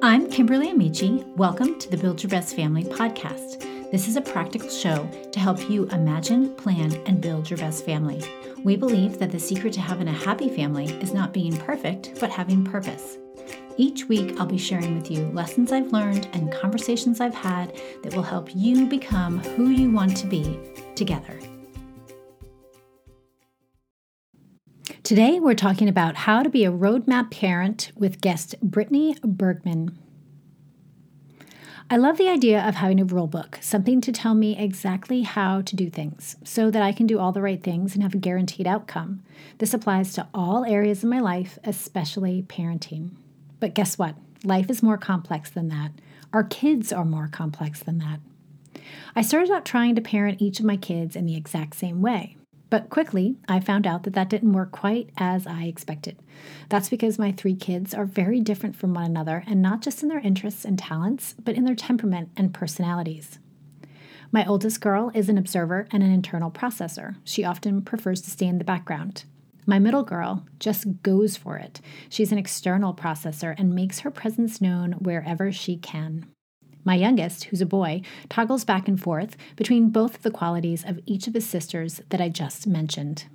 I'm Kimberly Amici. Welcome to the Build Your Best Family podcast. This is a practical show to help you imagine, plan, and build your best family. We believe that the secret to having a happy family is not being perfect, but having purpose. Each week, I'll be sharing with you lessons I've learned and conversations I've had that will help you become who you want to be together. Today, we're talking about how to be a roadmap parent with guest Brittany Bergman. I love the idea of having a rule book, something to tell me exactly how to do things so that I can do all the right things and have a guaranteed outcome. This applies to all areas of my life, especially parenting. But guess what? Life is more complex than that. Our kids are more complex than that. I started out trying to parent each of my kids in the exact same way. But quickly, I found out that that didn't work quite as I expected. That's because my three kids are very different from one another, and not just in their interests and talents, but in their temperament and personalities. My oldest girl is an observer and an internal processor. She often prefers to stay in the background. My middle girl just goes for it. She's an external processor and makes her presence known wherever she can. My youngest, who's a boy, toggles back and forth between both the qualities of each of his sisters that I just mentioned.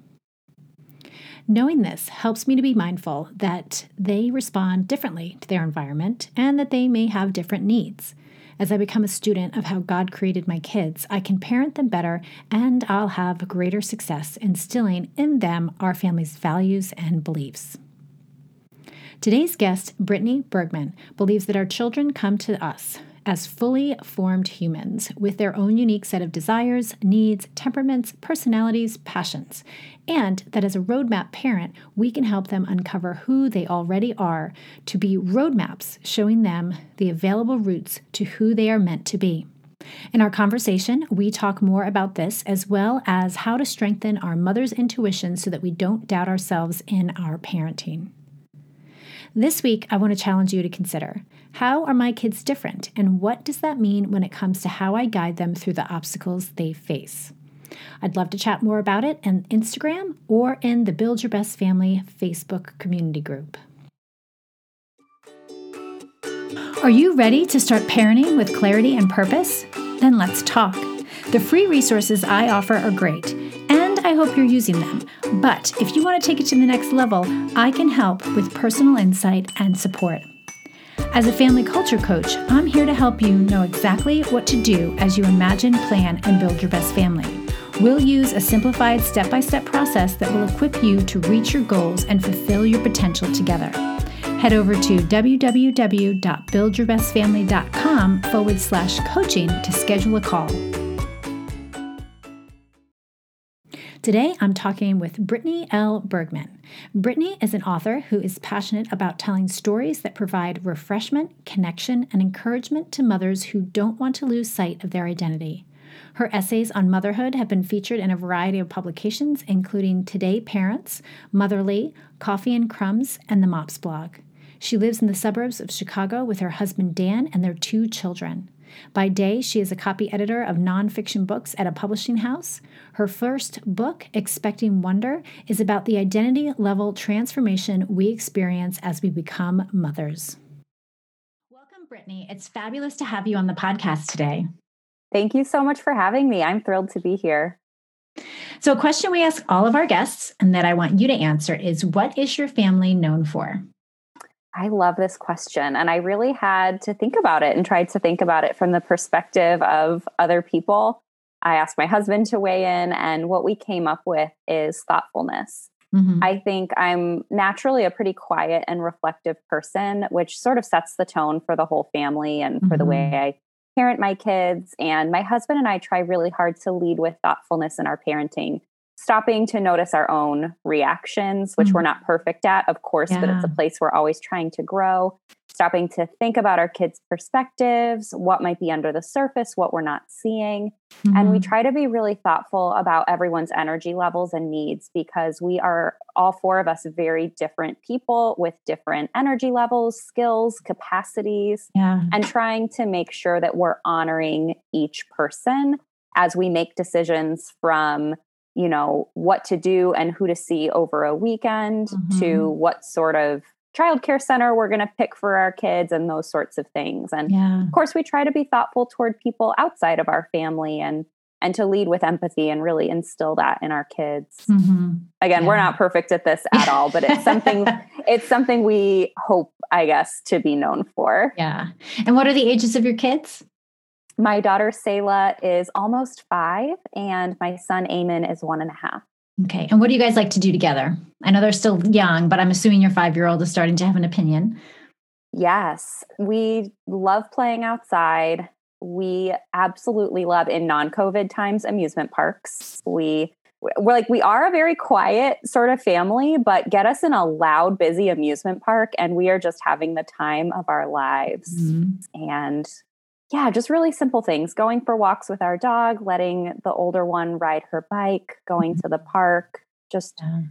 Knowing this helps me to be mindful that they respond differently to their environment and that they may have different needs. As I become a student of how God created my kids, I can parent them better and I'll have greater success instilling in them our family's values and beliefs. Today's guest, Brittany Bergman, believes that our children come to us as fully formed humans with their own unique set of desires, needs, temperaments, personalities, passions, and that as a roadmap parent, we can help them uncover who they already are to be roadmaps showing them the available routes to who they are meant to be. In our conversation, we talk more about this as well as how to strengthen our mother's intuition so that we don't doubt ourselves in our parenting. This week, I want to challenge you to consider how are my kids different, and what does that mean when it comes to how I guide them through the obstacles they face? I'd love to chat more about it on Instagram or in the Build Your Best Family Facebook community group. Are you ready to start parenting with clarity and purpose? Then let's talk. The free resources I offer are great and I hope you're using them. But if you want to take it to the next level, I can help with personal insight and support. As a family culture coach, I'm here to help you know exactly what to do as you imagine, plan, and build your best family. We'll use a simplified step by step process that will equip you to reach your goals and fulfill your potential together. Head over to www.buildyourbestfamily.com forward slash coaching to schedule a call. Today, I'm talking with Brittany L. Bergman. Brittany is an author who is passionate about telling stories that provide refreshment, connection, and encouragement to mothers who don't want to lose sight of their identity. Her essays on motherhood have been featured in a variety of publications, including Today Parents, Motherly, Coffee and Crumbs, and the Mops blog. She lives in the suburbs of Chicago with her husband Dan and their two children. By day, she is a copy editor of nonfiction books at a publishing house. Her first book, Expecting Wonder, is about the identity level transformation we experience as we become mothers. Welcome, Brittany. It's fabulous to have you on the podcast today. Thank you so much for having me. I'm thrilled to be here. So, a question we ask all of our guests and that I want you to answer is What is your family known for? I love this question. And I really had to think about it and tried to think about it from the perspective of other people. I asked my husband to weigh in, and what we came up with is thoughtfulness. Mm-hmm. I think I'm naturally a pretty quiet and reflective person, which sort of sets the tone for the whole family and for mm-hmm. the way. I parent my kids. And my husband and I try really hard to lead with thoughtfulness in our parenting stopping to notice our own reactions, which mm-hmm. we're not perfect at, of course, yeah. but it's a place we're always trying to grow. Stopping to think about our kids' perspectives, what might be under the surface, what we're not seeing. Mm-hmm. And we mm-hmm. try to be really thoughtful about everyone's energy levels and needs because we are all four of us very different people with different energy levels, skills, capacities, yeah. and trying to make sure that we're honoring each person as we make decisions from you know what to do and who to see over a weekend mm-hmm. to what sort of childcare center we're going to pick for our kids and those sorts of things. And Yeah. of course, we try to be thoughtful toward people outside of our family and and to lead with empathy and really instill that in our kids. Mhm. Again, we're not perfect at this at all, but it's something it's something we hope, I guess, to be known for. Yeah. And what are the ages of your kids? My daughter Selah is almost five, and my son Eamon is one and a half. Okay. And what do you guys like to do together? I know they're still young, but I'm assuming your five year old is starting to have an opinion. Yes, we love playing outside. We absolutely love in non-COVID times amusement parks. We we're like we are a very quiet sort of family, but get us in a loud, busy amusement park, and we are just having the time of our lives. Mhm. And yeah, just really simple things: going for walks with our dog, letting the older one ride her bike, going to the park, just Yeah.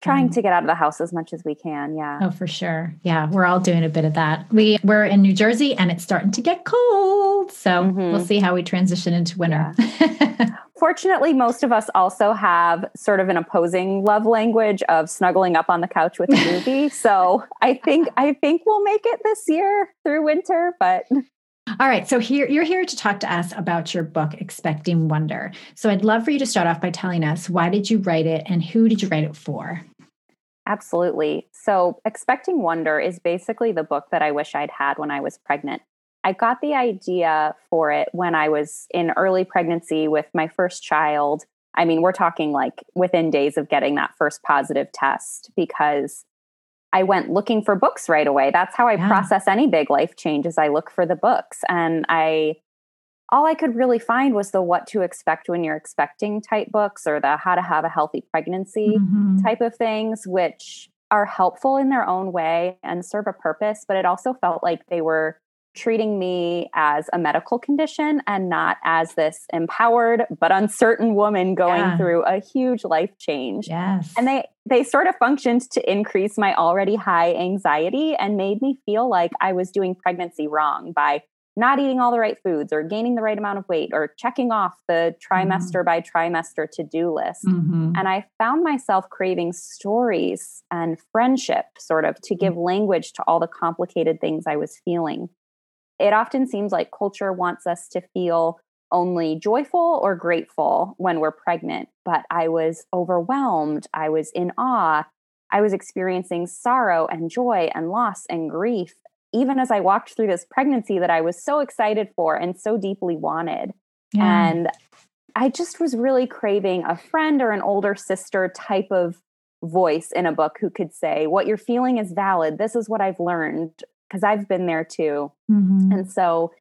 trying Mhm. to get out of the house as much as we can. Yeah. Oh, for sure. Yeah, we're all doing a bit of that. We we're in New Jersey and it's starting to get cold. So Mhm. we'll see how we transition into winter. Fortunately, most of us also have sort of an opposing love language of snuggling up on the couch with a movie. so I think I think we'll make it this year through winter, but All right. So here you're here to talk to us about your book, Expecting Wonder. So I'd love for you to start off by telling us why did you write it and who did you write it for? absolutely. So Expecting Wonder is basically the book that I wish I'd had when I was pregnant. I got the idea for it when I was in early pregnancy with my first child. I mean, we're talking like within days of getting that first positive test because I went looking for books right away. That's how I Yeah. process any big life changes. I look for the books and I all I could really find was the what to expect when you're expecting type books or the how to have a healthy pregnancy Mhm. type of things, which are helpful in their own way and serve a purpose. But it also felt like they were treating me as a medical condition and not as this empowered but uncertain woman going Yeah. through a huge life change. Yes. And they they sort of functioned to increase my already high anxiety and made me feel like I was doing pregnancy wrong by not eating all the right foods or gaining the right amount of weight or checking off the trimester by trimester to-do list. Mhm. And I found myself craving stories and friendship, sort of, to give language to all the complicated things I was feeling. It often seems like culture wants us to feel only joyful or grateful when we're pregnant, but I was overwhelmed. I was in awe. I was experiencing sorrow and joy and loss and grief, even as I walked through this pregnancy that I was so excited for and so deeply wanted. Yeah. And I just was really craving a friend or an older sister type of voice in a book who could say, What you're feeling is valid. This is what I've learned because I've been there too. Mhm. And so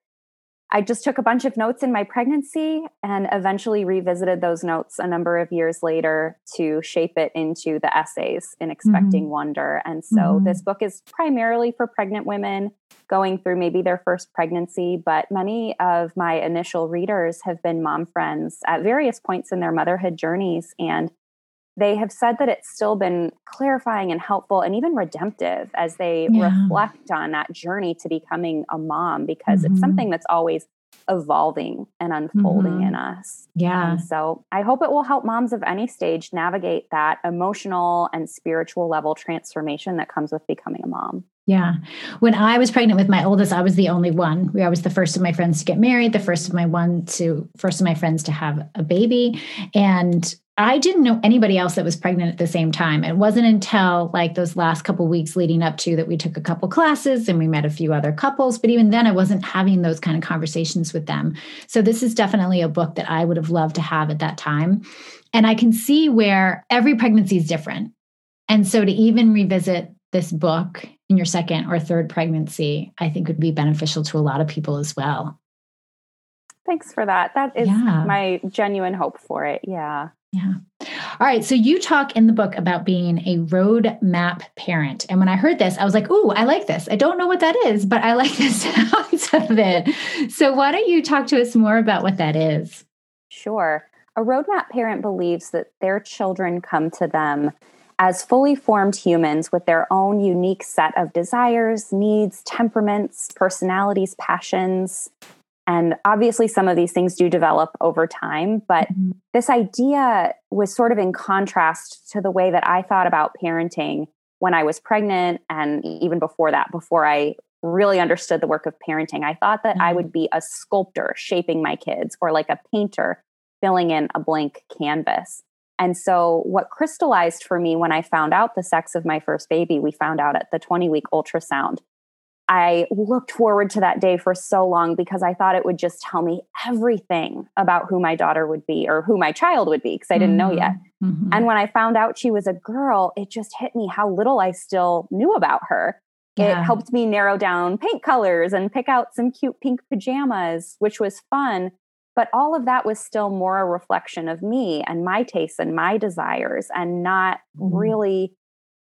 I just took a bunch of notes in my pregnancy and eventually revisited those notes a number of years later to shape it into the essays in Expecting Wonder. And so Mhm. this book is primarily for pregnant women going through maybe their first pregnancy, but many of my initial readers have been mom friends at various points in their motherhood journeys. And they have said that it's still been clarifying and helpful and even redemptive as they Yeah. reflect on that journey to becoming a mom because Mhm. it's something that's always evolving and unfolding Mhm. in us. yeah. And so I hope it will help moms of any stage navigate that emotional and spiritual level transformation that comes with becoming a mom. Yeah. When I was pregnant with my oldest, I was the only one. I was the first of my friends to get married, the first of my one to first of my friends to have a baby. And I didn't know anybody else that was pregnant at the same time. It wasn't until like those last couple weeks leading up to that we took a couple classes and we met a few other couples. But even then, I wasn't having those kind of conversations with them. So this is definitely a book that I would have loved to have at that time. And I can see where every pregnancy is different. And so to even revisit this book in your second or third pregnancy, I think would be beneficial to a lot of people as well. Thanks for that. That is Yeah. my genuine hope for it. Yeah. Yeah. All right. So you talk in the book about being a roadmap parent. And when I heard this, I was like, ooh, I like this. I don't know what that is, but I like the sounds of it. So why don't you talk to us more about what that is? Sure. A roadmap parent believes that their children come to them as fully formed humans with their own unique set of desires, needs, temperaments, personalities, passions. And obviously, some of these things do develop over time, but Mhm. this idea was sort of in contrast to the way that I thought about parenting when I was pregnant and even before that, before I really understood the work of parenting, I thought that mm-hmm. I would be a sculptor shaping my kids or like a painter filling in a blank canvas. And so, what crystallized for me when I found out the sex of my first baby, we found out at the 20 week ultrasound. I looked forward to that day for so long because I thought it would just tell me everything about who my daughter would be or who my child would be because I didn't mm-hmm. know yet. Mm-hmm. mm-hmm. And when I found out she was a girl, it just hit me how little I still knew about her. Yeah. It helped me narrow down paint colors and pick out some cute pink pajamas, which was fun. But all of that was still more a reflection of me and my tastes and my desires and not mm-hmm. really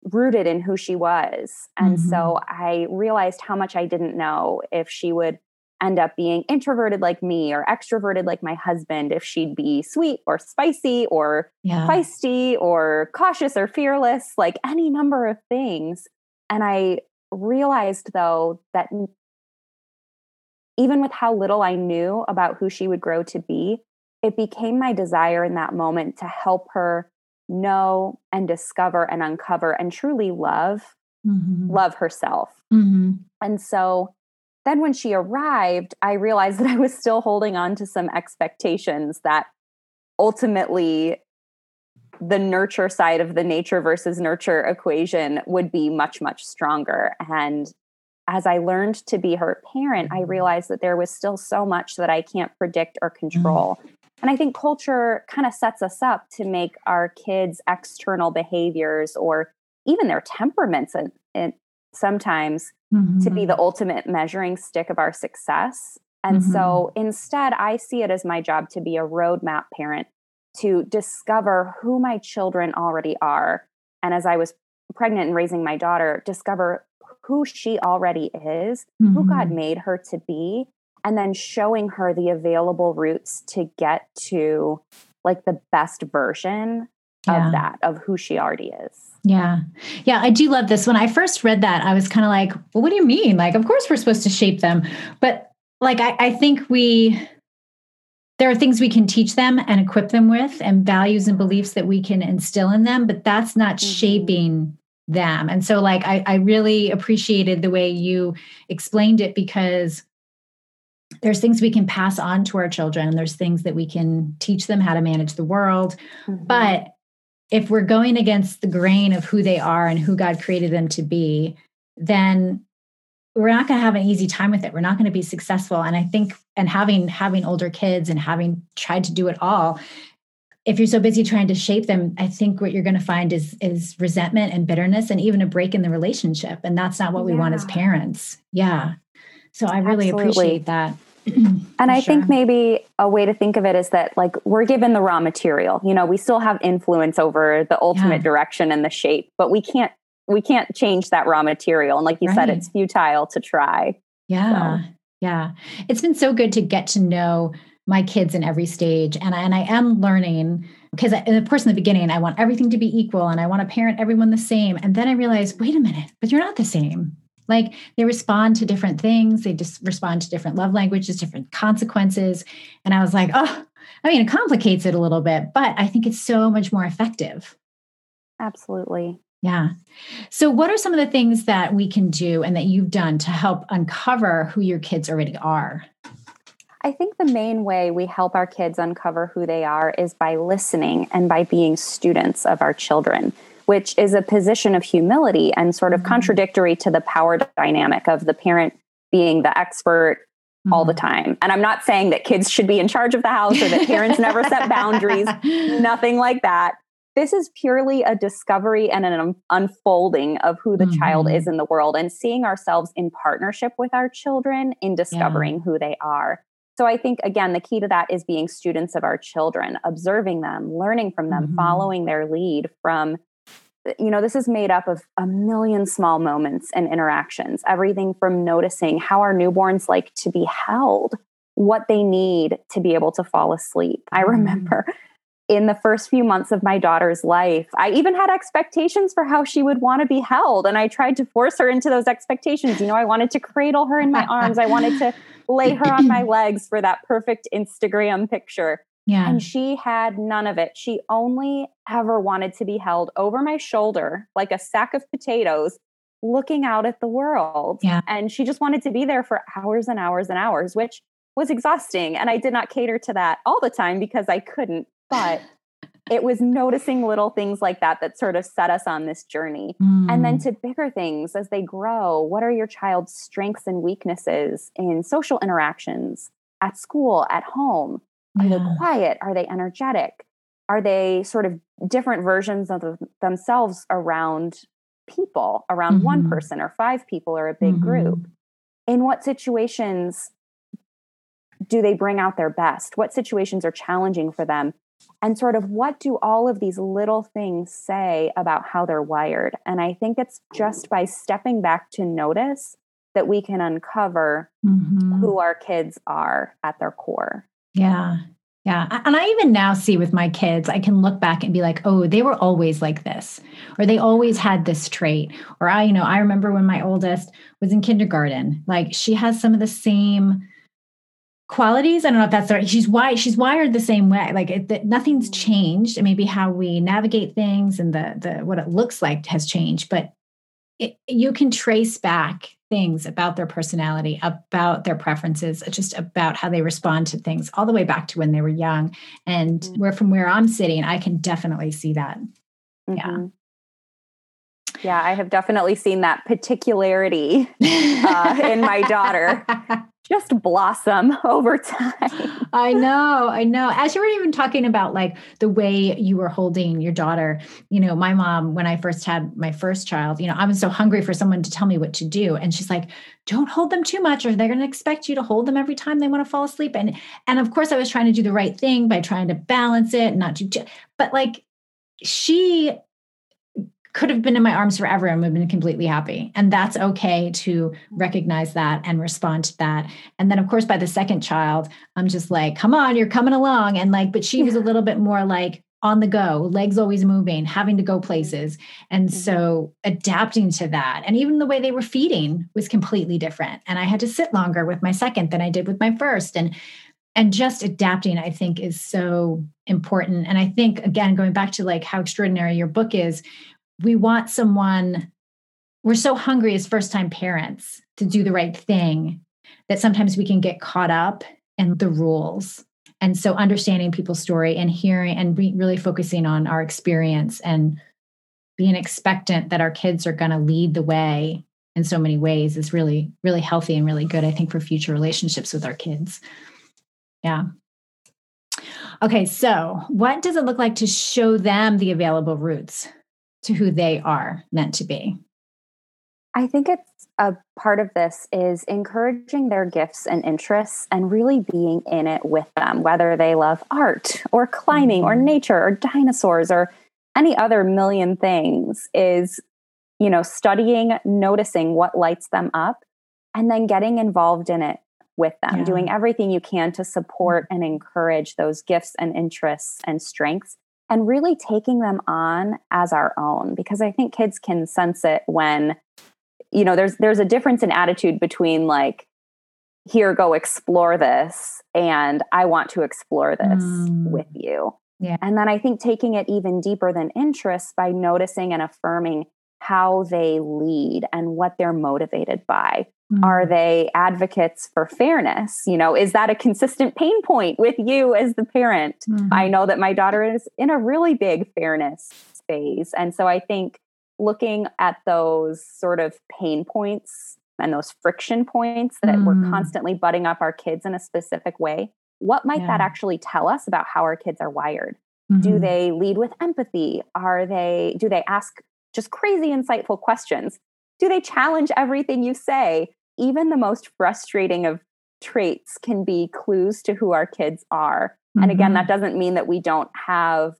rooted in who she was. And mm-hmm. so I realized how much I didn't know if she would end up being introverted like me or extroverted like my husband, if she'd be sweet or spicy or yeah. feisty or cautious or fearless, like any number of things. And I realized though that even with how little I knew about who she would grow to be, it became my desire in that moment to help her know and discover and uncover and truly love mm-hmm. love herself mm-hmm. and so then when she arrived i realized that i was still holding on to some expectations that ultimately the nurture side of the nature versus nurture equation would be much much stronger and as i learned to be her parent i mm-hmm. realized that there was still so much that i can't predict or control mm-hmm. And I think culture kind of sets us up to make our kids' external behaviors or even their temperaments and, and sometimes mm-hmm. to be the mm-hmm. ultimate measuring stick of our success. And mm-hmm. so instead, I see it as my job to be a roadmap parent to discover who my children already are. And as I was pregnant and raising my daughter, discover who she already is, mm-hmm. who God mm-hmm. made her to be, and then showing her the available routes to get to like the best version yeah. of that of who she already is. Yeah. Yeah i do love this. When i first read that i was kind of like well what do you mean? Like of course we're supposed to shape them. But like I, I think we there are things we can teach them and equip them with and values and beliefs that we can instill in them but that's not mm-hmm. shaping them. And so like I, I really appreciated the way you explained it because there's things we can pass on to our children. There's things that we can teach them how to manage the world. Mm-hmm. but if we're going against the grain of who they are and who god created them to be then we're not going to have an easy time with it. We're not going to be successful. And i think and having having older kids and having tried to do it all if you're so busy trying to shape them i think what you're going to find is is resentment and bitterness and even a break in the relationship. And that's not what we want as parents. Yeah. So I really Absolutely. appreciate that. and I sure. think maybe a way to think of it is that like we're given the raw material. You know, we still have influence over the ultimate yeah. direction and the shape, but we can't we can't change that raw material. And like you right. said, it's futile to try. Yeah. So. Yeah. It's been so good to get to know my kids in every stage. And I, and I am learning because of course in the beginning I want everything to be equal and I want to parent everyone the same. And then I realized, wait a minute, but you're not the same. Like they respond to different things, they just respond to different love languages, different consequences. And I was like, oh, I mean, it complicates it a little bit, but I think it's so much more effective. Absolutely. Yeah. So, what are some of the things that we can do and that you've done to help uncover who your kids already are? I think the main way we help our kids uncover who they are is by listening and by being students of our children which is a position of humility and sort of mm-hmm. contradictory to the power dynamic of the parent being the expert mm-hmm. all the mm-hmm. time. And I'm not saying that kids should be in charge of the house or that parents never set boundaries, nothing like that. This is purely a discovery and an unfolding of who the mm-hmm. child is in the world and seeing ourselves in partnership with our children in discovering yeah. who they are. So I think again the key to that is being students of our children, observing them, learning from them, mm-hmm. following their lead from you know, this is made up of a million small moments and interactions, everything from noticing how our newborns like to be held, what they need to be able to fall asleep. I mm-hmm. remember in the first few months of my daughter's life, I even had expectations for how she would want to be held. And I tried to force her into those expectations. You know, I wanted to cradle her in my arms, I wanted to lay her on my legs for that perfect Instagram picture. Yeah. And she had none of it. She only ever wanted to be held over my shoulder like a sack of potatoes, looking out at the world. Yeah. And she just wanted to be there for hours and hours and hours, which was exhausting. And I did not cater to that all the time because I couldn't. But it was noticing little things like that that sort of set us on this journey. Mm. And then to bigger things as they grow. What are your child's strengths and weaknesses in social interactions, at school, at home? Are Yeah. they quiet? Are they energetic? Are they sort of different versions of themselves around people, around one Mhm. person or five people or a big Mhm. group? In what situations do they bring out their best? What situations are challenging for them? And sort of what do all of these little things say about how they're wired? And I think it's just by stepping back to notice that we can uncover Mhm. who our kids are at their core. Yeah. Yeah. And I even now see with my kids, I can look back and be like, oh, they were always like this, or they always had this trait. Or I, you know, I remember when my oldest was in kindergarten, like she has some of the same qualities. I don't know if that's right. She's wired. She's wired the same way. Like it, that nothing's changed. And maybe how we navigate things and the the what it looks like has changed. But it, you can trace back things about their personality, about their preferences, just about how they respond to things, all the way back to when they were young. And Mm. where from where I'm sitting, I can definitely see that. Yeah. Mhm. Yeah, I have definitely seen that particularity uh, in my daughter just blossom over time. I know, I know. As you were even talking about like the way you were holding your daughter, you know, my mom, when I first had my first child, you know, I was so hungry for someone to tell me what to do. And she's like, don't hold them too much, or they're going to expect you to hold them every time they want to fall asleep. And and of course, I was trying to do the right thing by trying to balance it and not do, but like she could have been in my arms forever and would have been completely happy. And that's okay to recognize that and respond to that. And then, of course, by the second child, I'm just like, come on, you're coming along. And like, but she was a little bit more like on the go, legs always moving, having to go places. And mm-hmm. so adapting to that. And even the way they were feeding was completely different. And I had to sit longer with my second than I did with my first. And and just adapting i think is so important and i think again going back to like how extraordinary your book is we want someone we're so hungry as first time parents to do the right thing that sometimes we can get caught up in the rules. And so understanding people's story and hearing and re- really focusing on our experience and being expectant that our kids are going to lead the way in so many ways is really really healthy and really good i think for future relationships with our kids. Yeah. Okay so what does it look like to show them the available routes to who they are meant to be I think it's a part of this is encouraging their gifts and interests and really being in it with them, whether they love art or climbing or Mhm. nature or dinosaurs or any other million things is you know studying noticing what lights them up and then getting involved in it with them Yeah. doing everything you can to support and encourage those gifts and interests and strengths and really taking them on as our own because i think kids can sense it when you know there's there's a difference in attitude between like here go explore this and i want to explore this Mm. with you Yeah. and then i think taking it even deeper than interest by noticing and affirming how they lead and what they're motivated by are Mm. they advocates for fairness you know is that a consistent pain point with you as the parent Mhm. I know that my daughter is in a really big fairness phase. And so I think looking at those sort of pain points and those friction points that we're Mm. constantly butting up our kids in a specific way, what might that actually tell us about how our kids are wired? Do Mhm. they lead with empathy? Are they do they ask just crazy insightful questions? Do they challenge everything you say? Even the most frustrating of traits can be clues to who our kids are. And again, that doesn't mean that we don't have,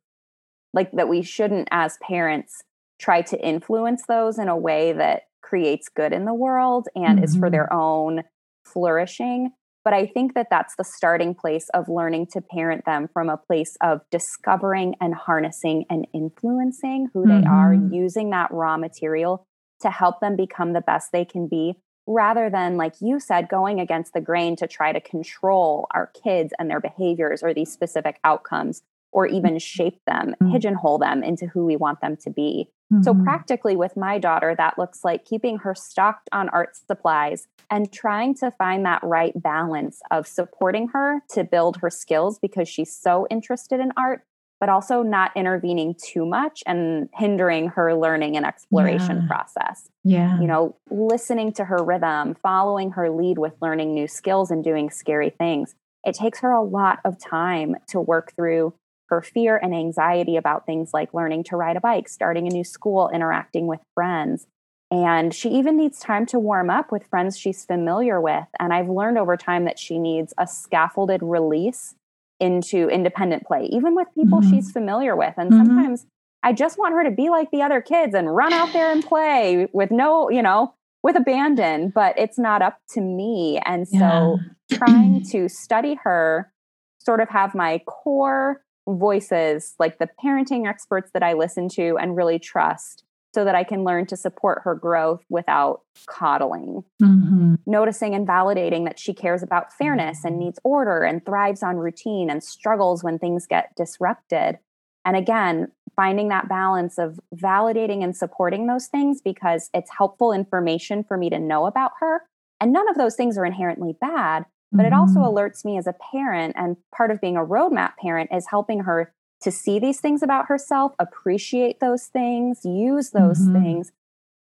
like, that we shouldn't, as parents, try to influence those in a way that creates good in the world and is for Mhm. their own flourishing. But I think that that's the starting place of learning to parent them from a place of discovering and harnessing and influencing who they are, Mhm. using that raw material to help them become the best they can be rather than, like you said, going against the grain to try to control our kids and their behaviors or these specific outcomes or even shape them, mm-hmm. pigeonhole them into who we want them to be. Mm-hmm. So, practically with my daughter, that looks like keeping her stocked on art supplies and trying to find that right balance of supporting her to build her skills because she's so interested in art, but also not intervening too much and hindering her learning and exploration yeah. process. Yeah. You know, listening to her rhythm, following her lead with learning new skills and doing scary things. It takes her a lot of time to work through her fear and anxiety about things like learning to ride a bike, starting a new school, interacting with friends. And she even needs time to warm up with friends she's familiar with. And I've learned over time that she needs a scaffolded release into independent play, even with people mm-hmm. she's familiar with. And mm-hmm. sometimes I just want her to be like the other kids and run out there and play with no, you know, with abandon, but it's not up to me. And so yeah. trying to study her, sort of have my core voices, like the parenting experts that I listen to and really trust, so that I can learn to support her growth without coddling. Mm-hmm. Noticing and validating that she cares about fairness and needs order and thrives on routine and struggles when things get disrupted. And again, finding that balance of validating and supporting those things because it's helpful information for me to know about her. And none of those things are inherently bad, but it also mm-hmm. alerts me as a parent. And part of being a roadmap parent is helping her to see these things about herself, appreciate those things, use those mm-hmm. things,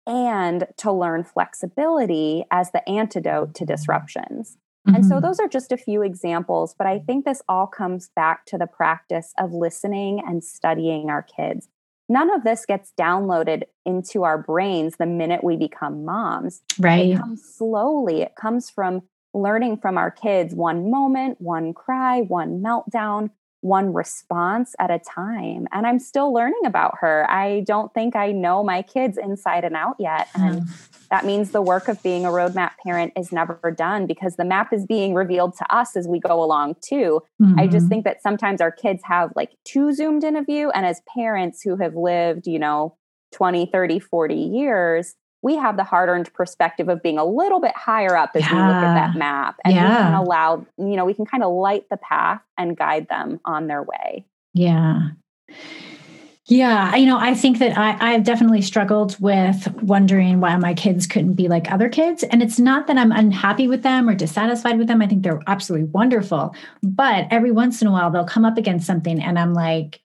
and to learn flexibility as the antidote to disruptions. Mm-hmm. And so mm-hmm. those are just a few examples, but I think this all comes back to the practice of listening and studying our kids. None of this gets downloaded into our brains the minute we become moms. Right. It comes slowly. It comes from learning from our kids one moment, one cry, one meltdown, one response at a time. And I'm still learning about her. I don't think I know my kids inside and out yet. And mm. that means the work of being a roadmap parent is never done because the map is being revealed to us as we go along too. Mm-hmm. I just mm-hmm. think that sometimes our kids have like too zoomed in a view. And as parents who have lived, you know, 20, 30, 40 years, we have the hard earned perspective of being a little bit higher up as yeah. we look at that map. And yeah. we can allow, you know, we can kind of light the path and guide them on their way. Yeah. Yeah, you know, I think that I, I've definitely struggled with wondering why my kids couldn't be like other kids. And it's not that I'm unhappy with them or dissatisfied with them. I think they're absolutely wonderful. But every once in a while, they'll come up against something, and I'm like,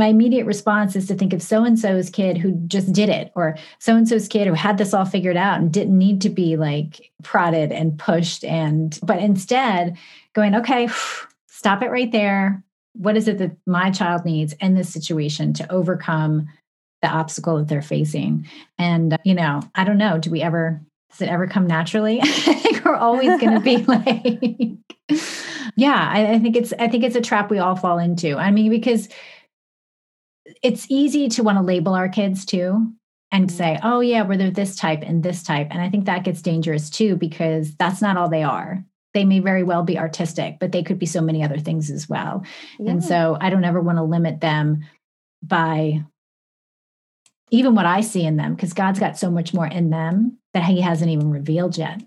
my immediate response is to think of so and so's kid who just did it, or so and so's kid who had this all figured out and didn't need to be like prodded and pushed. And, but instead going, okay, stop it right there. What is it that my child needs in this situation to overcome the obstacle that they're facing? And, uh, you know, I don't know, do we ever, does it ever come naturally? I think we're always going to be like, yeah, I, I think it's, I think it's a trap we all fall into. I mean, because, it's easy to want to label our kids too and mm-hmm. say, oh, yeah, we're this type and this type. And I think that gets dangerous too, because that's not all they are. They may very well be artistic, but they could be so many other things as well. Yeah. And so I don't ever want to limit them by even what I see in them, because God's got so much more in them that He hasn't even revealed yet.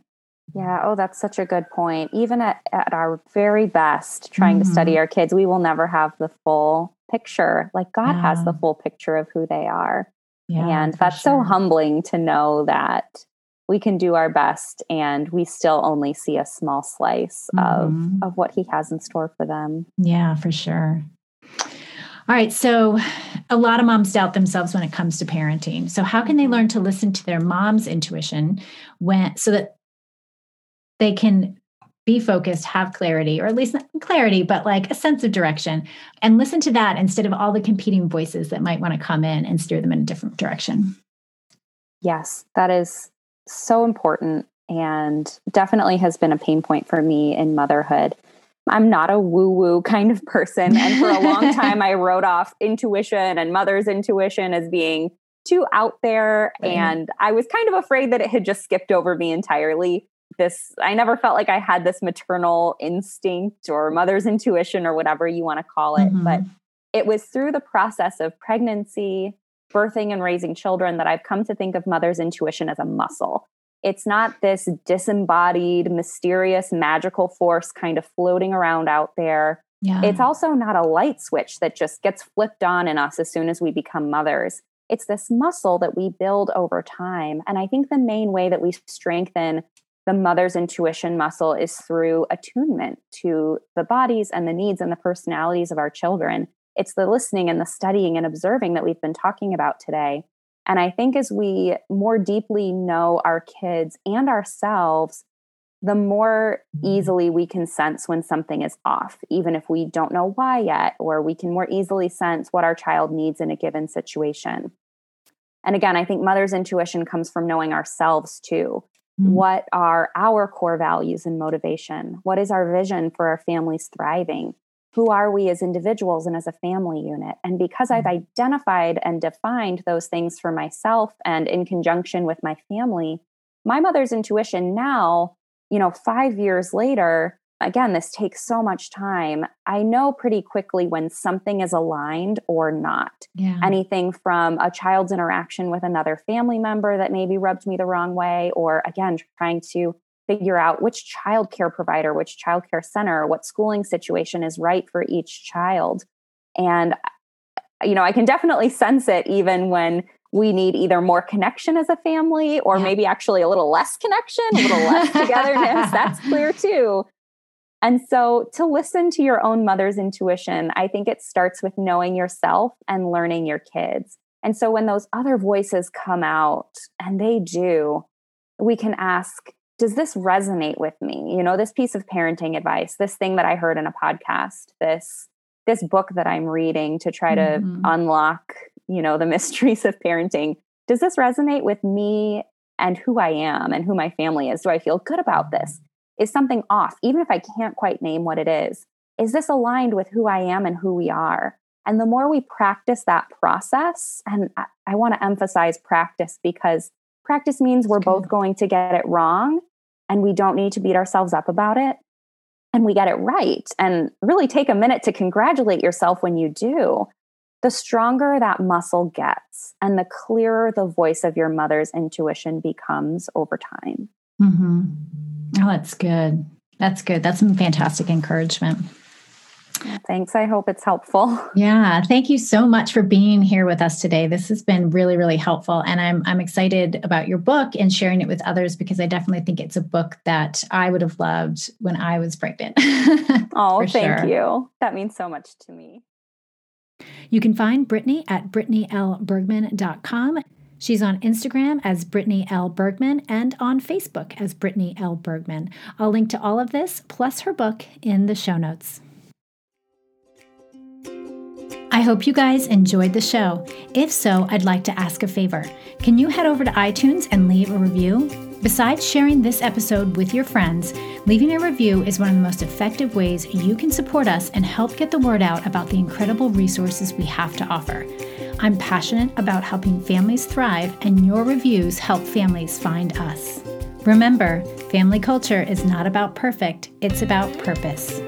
Yeah. Oh, that's such a good point. Even at, at our very best, trying mm-hmm. to study mm-hmm. our kids, we will never have the full picture. Like God yeah. has the full picture of who they are. Yeah, and that's sure. so humbling to know that we can do our best and we still only see a small slice mm-hmm. of, of what he has in store for them. Yeah, for sure. All right. So, a lot of moms doubt themselves when it comes to parenting. So, how can they learn to listen to their mom's intuition when so that they can be focused, have clarity, or at least not clarity, but like a sense of direction, and listen to that instead of all the competing voices that might want to come in and steer them in a different direction. Yes, that is so important and definitely has been a pain point for me in motherhood. I'm not a woo woo kind of person. And for a long time, I wrote off intuition and mother's intuition as being too out there. Right. And I was kind of afraid that it had just skipped over me entirely this i never felt like i had this maternal instinct or mother's intuition or whatever you want to call it mm-hmm. but it was through the process of pregnancy birthing and raising children that i've come to think of mother's intuition as a muscle It's not this disembodied, mysterious, magical force kind of floating around out there. Yeah. It's also not a light switch that just gets flipped on in us as soon as we become mothers. It's this muscle that we build over time. And I think the main way that we strengthen the mother's intuition muscle is through attunement to the bodies and the needs and the personalities of our children. It's the listening and the studying and observing that we've been talking about today. And I think as we more deeply know our kids and ourselves, the more easily we can sense when something is off, even if we don't know why yet, or we can more easily sense what our child needs in a given situation. And again, I think mother's intuition comes from knowing ourselves too. Mm-hmm. What are our core values and motivation? What is our vision for our families thriving? Who are we as individuals and as a family unit? And because mm-hmm. I've identified and defined those things for myself and in conjunction with my family, my mother's intuition now, you know, five years later, again, this takes so much time. I know pretty quickly when something is aligned or not. Yeah. Anything from a child's interaction with another family member that maybe rubbed me the wrong way, or again, trying to figure out which child care provider, which child care center, what schooling situation is right for each child. And, uh, you know, I can definitely sense it even when we need either more connection as a family or yeah. maybe actually a little less connection, a little less togetherness. That's clear too. And so to listen to your own mother's intuition, I think it starts with knowing yourself and learning your kids. And so when those other voices come out, and they do, we can ask, does this resonate with me? You know, this piece of parenting advice, this thing that I heard in a podcast, this this book that I'm reading to try mm-hmm. to unlock, you know, the mysteries of parenting. Does this resonate with me and who I am and who my family is? Do I feel good about this? Is something off, even if I can't quite name what it is? Is this aligned with who I am and who we are? And the more we practice that process, and I, I want to emphasize practice because practice means we're both going to get it wrong and we don't need to beat ourselves up about it. And we get it right. And really take a minute to congratulate yourself when you do. The stronger that muscle gets and the clearer the voice of your mother's intuition becomes over time. Mm-hmm. Oh, that's good. That's good. That's some fantastic encouragement. Thanks. I hope it's helpful. Yeah. Thank you so much for being here with us today. This has been really, really helpful. And I'm I'm excited about your book and sharing it with others because I definitely think it's a book that I would have loved when I was pregnant. oh, thank sure. you. That means so much to me. You can find Brittany at brittanyelbergman.com. She's on Instagram as Brittany L. Bergman and on Facebook as Brittany L. Bergman. I'll link to all of this plus her book in the show notes. I hope you guys enjoyed the show. If so, I'd like to ask a favor. Can you head over to iTunes and leave a review? Besides sharing this episode with your friends, leaving a review is one of the most effective ways you can support us and help get the word out about the incredible resources we have to offer. I'm passionate about helping families thrive, and your reviews help families find us. Remember, family culture is not about perfect, it's about purpose.